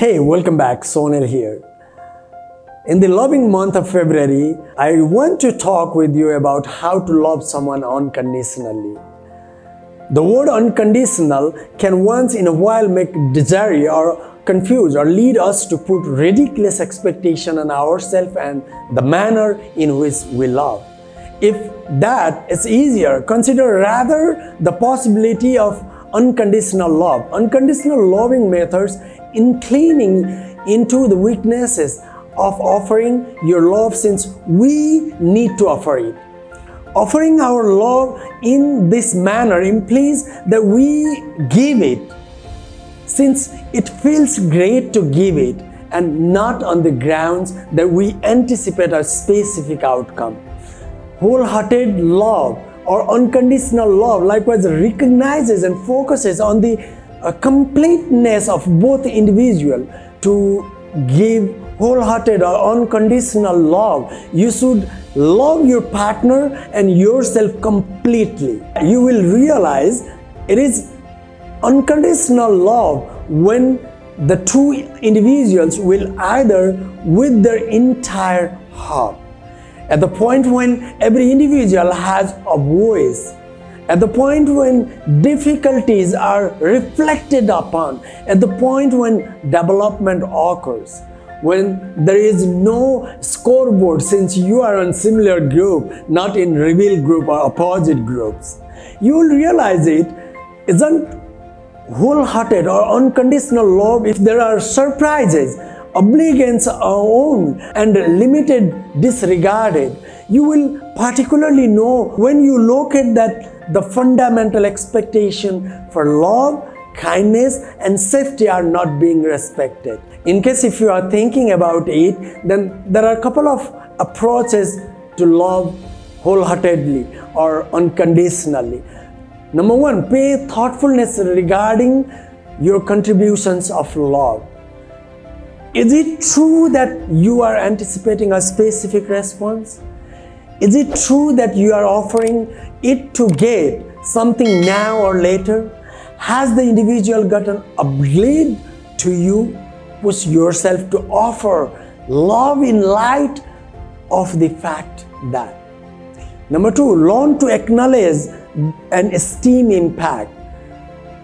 Hey, welcome back. Sonal here. In the loving month of February, I want to talk with you about how to love someone unconditionally. The word unconditional can once in a while make desire or confuse or lead us to put ridiculous expectation on ourselves and the manner in which we love. If that is easier, consider rather the possibility of unconditional love. Unconditional loving methods inclining into the weaknesses of offering your love since we need to offer it. Offering our love in this manner implies that we give it since it feels great to give it and not on the grounds that we anticipate a specific outcome. Wholehearted love or unconditional love likewise recognizes and focuses on the uh, completeness of both individual. To give wholehearted or unconditional love you should love your partner and yourself completely. You will realize it is unconditional love when the two individuals will either with their entire heart at the point when every individual has a voice at the point when difficulties are reflected upon at the point when development occurs when there is no scoreboard since you are in similar group not in reveal group or opposite groups you will realize it isn't wholehearted or unconditional love if there are surprises, obligance owned and limited disregarded. You will particularly know when you locate that the fundamental expectation for love, kindness and safety are not being respected. In case if you are thinking about it, then there are a couple of approaches to love wholeheartedly or unconditionally. Number one, pay thoughtfulness regarding your contributions of love. Is it true that you are anticipating a specific response? Is it true that you are offering it to get something now or later? Has the individual gotten obliged to you? Push yourself to offer love in light of the fact that. Number two, learn to acknowledge and esteem impact.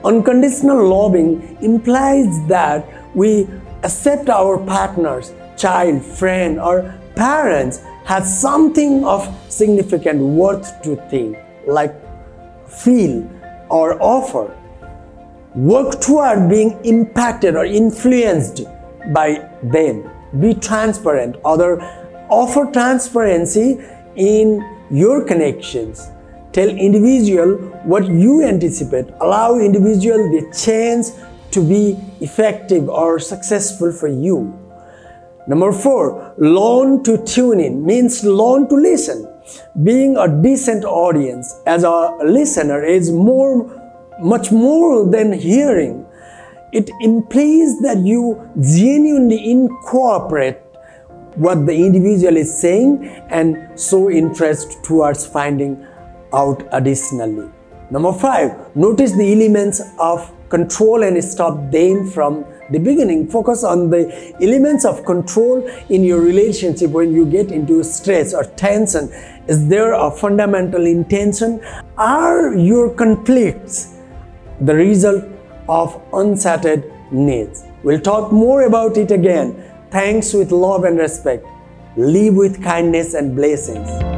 Unconditional loving implies that we accept our partners, child, friend, or parents has something of significant worth to think, like feel or offer. Work toward being impacted or influenced by them. Be transparent. Other offer transparency in your connections Tell individual what you anticipate. Allow individual the chance to be effective or successful for you. Number four, learn to tune in means learn to listen. Being a decent audience as a listener is more, much more than hearing. It implies that you genuinely incorporate what the individual is saying and show interest towards finding out additionally. Number five, notice the elements of control and stop them from the beginning. Focus on the elements of control in your relationship when you get into stress or tension. Is there a fundamental intention? Are your conflicts the result of unsated needs? We'll talk more about it again. Thanks with love and respect. Live with kindness and blessings.